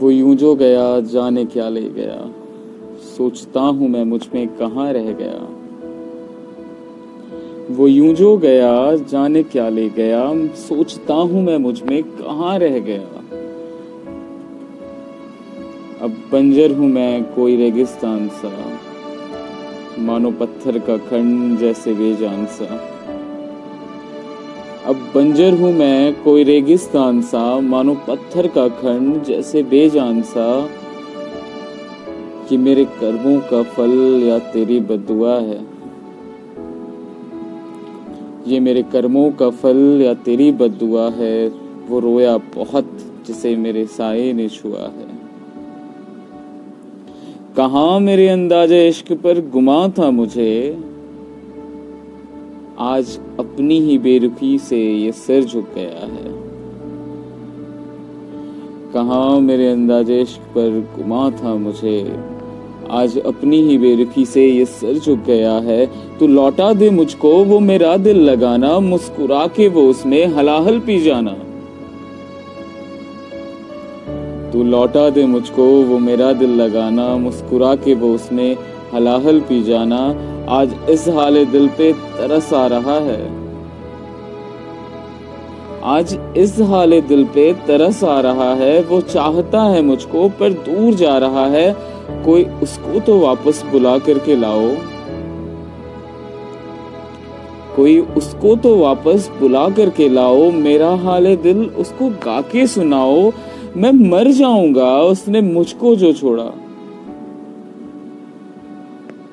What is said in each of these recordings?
वो यूँ जो गया, जाने क्या ले गया। सोचता हूँ मैं मुझमें कहाँ रह गया। वो यूँ जो गया, जाने क्या ले गया। सोचता हूँ मैं मुझमें कहाँ रह गया। अब बंजर हूँ मैं कोई रेगिस्तान सा। मानो पत्थर का खंड जैसे बेजान सा। अब बंजर हूँ मैं, कोई रेगिस्तान सा, मानो पत्थर का खंड जैसे बेजान सा, कि मेरे कर्मों का फल या तेरी बदुआ है। ये मेरे कर्मों का फल या तेरी बदुआ है, वो रोया बहुत, जिसे मेरे साये ने छुआ है। कहा मेरे अंदाजे इश्क पर गुमा था मुझे आज अपनी ही बेरुखी से ये सिर झुक गया है। कहा मेरे अंदाजे पर गुमा था मुझे? आज अपनी ही बेरुखी से ये सर झुक गया है। तू लौटा दे मुझको वो मेरा दिल लगाना, मुस्कुरा के वो उसमें हलाहल पी जाना। तू लौटा दे मुझको वो मेरा दिल लगाना, मुस्कुरा के वो उसने हलाहल पी जाना। आज इस हाल दिल पे तरस आ रहा है। आज इस हाल दिल पे तरस आ रहा है। वो चाहता है मुझको, पर दूर जा रहा है। कोई उसको तो वापस बुला करके लाओ। कोई उसको तो वापस बुला करके लाओ। मेरा हाल दिल उसको गा के सुनाओ। मैं मर जाऊँगा, उसने मुझको जो छोड़ा।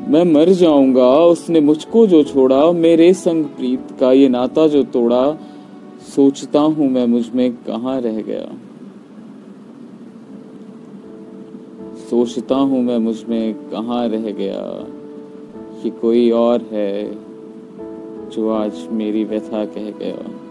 मैं मर जाऊँगा, उसने मुझको जो छोड़ा। मेरे संग प्रीत का ये नाता जो तोड़ा, सोचता हूँ मैं मुझमें कहा रह गया। सोचता हूँ मैं मुझमें कहा रह गया, कि कोई और है जो आज मेरी व्यथा कह गया।